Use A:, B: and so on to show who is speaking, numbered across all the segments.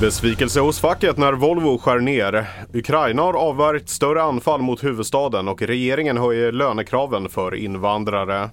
A: Besvikelse hos facket när Volvo skär ner. Ukraina har avvärjt större anfall mot huvudstaden och regeringen höjer lönekraven för invandrare.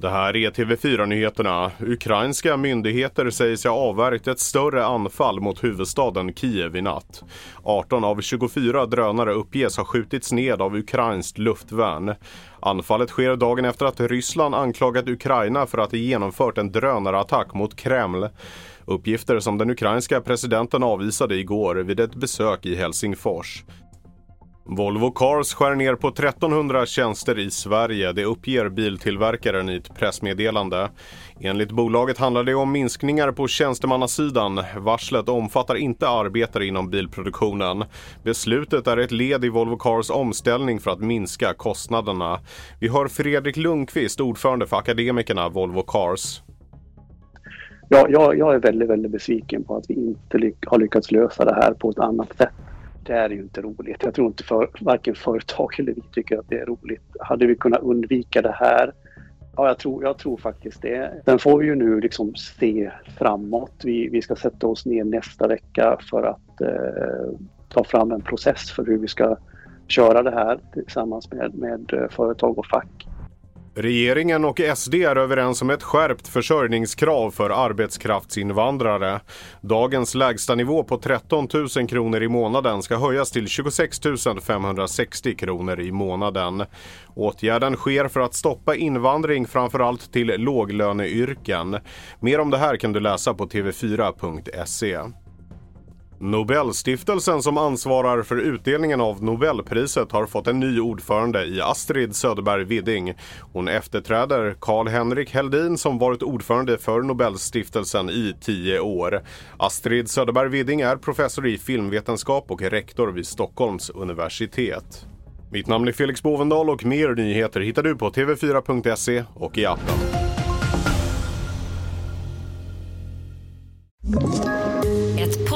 A: Det här är TV4-nyheterna. Ukrainska myndigheter säger sig ha avvärjt ett större anfall mot huvudstaden Kiev i natt. 18 av 24 drönare uppges ha skjutits ned av ukrainskt luftvärn. Anfallet sker dagen efter att Ryssland anklagat Ukraina för att ha genomfört en drönarattack mot Kreml. Uppgifter som den ukrainska presidenten avvisade igår vid ett besök i Helsingfors. Volvo Cars skär ner på 1300 tjänster i Sverige, det uppger biltillverkaren i ett pressmeddelande. Enligt bolaget handlar det om minskningar på tjänstemannasidan. Varslet omfattar inte arbetare inom bilproduktionen. Beslutet är ett led i Volvo Cars omställning för att minska kostnaderna. Vi hör Fredrik Lundqvist, ordförande för akademikerna Volvo Cars.
B: Ja, jag, jag är väldigt, väldigt besviken på att vi inte lyck har lyckats lösa det här på ett annat sätt. Det här är ju inte roligt. Jag tror inte för, varken företag eller vi tycker att det är roligt. Hade vi kunnat undvika det här? Ja, jag tror, jag tror faktiskt det. Sen får vi ju nu liksom se framåt. Vi, vi ska sätta oss ner nästa vecka för att eh, ta fram en process för hur vi ska köra det här tillsammans med, med eh, företag och fack.
A: Regeringen och SD är överens om ett skärpt försörjningskrav för arbetskraftsinvandrare. Dagens lägstanivå på 13 000 kronor i månaden ska höjas till 26 560 kronor i månaden. Åtgärden sker för att stoppa invandring framförallt till låglöneyrken. Mer om det här kan du läsa på tv4.se. Nobelstiftelsen som ansvarar för utdelningen av Nobelpriset har fått en ny ordförande i Astrid Söderberg Widding. Hon efterträder Karl-Henrik Heldin som varit ordförande för Nobelstiftelsen i tio år. Astrid Söderberg Widding är professor i filmvetenskap och rektor vid Stockholms universitet. Mitt namn är Felix Bovendal och mer nyheter hittar du på tv4.se och i appen.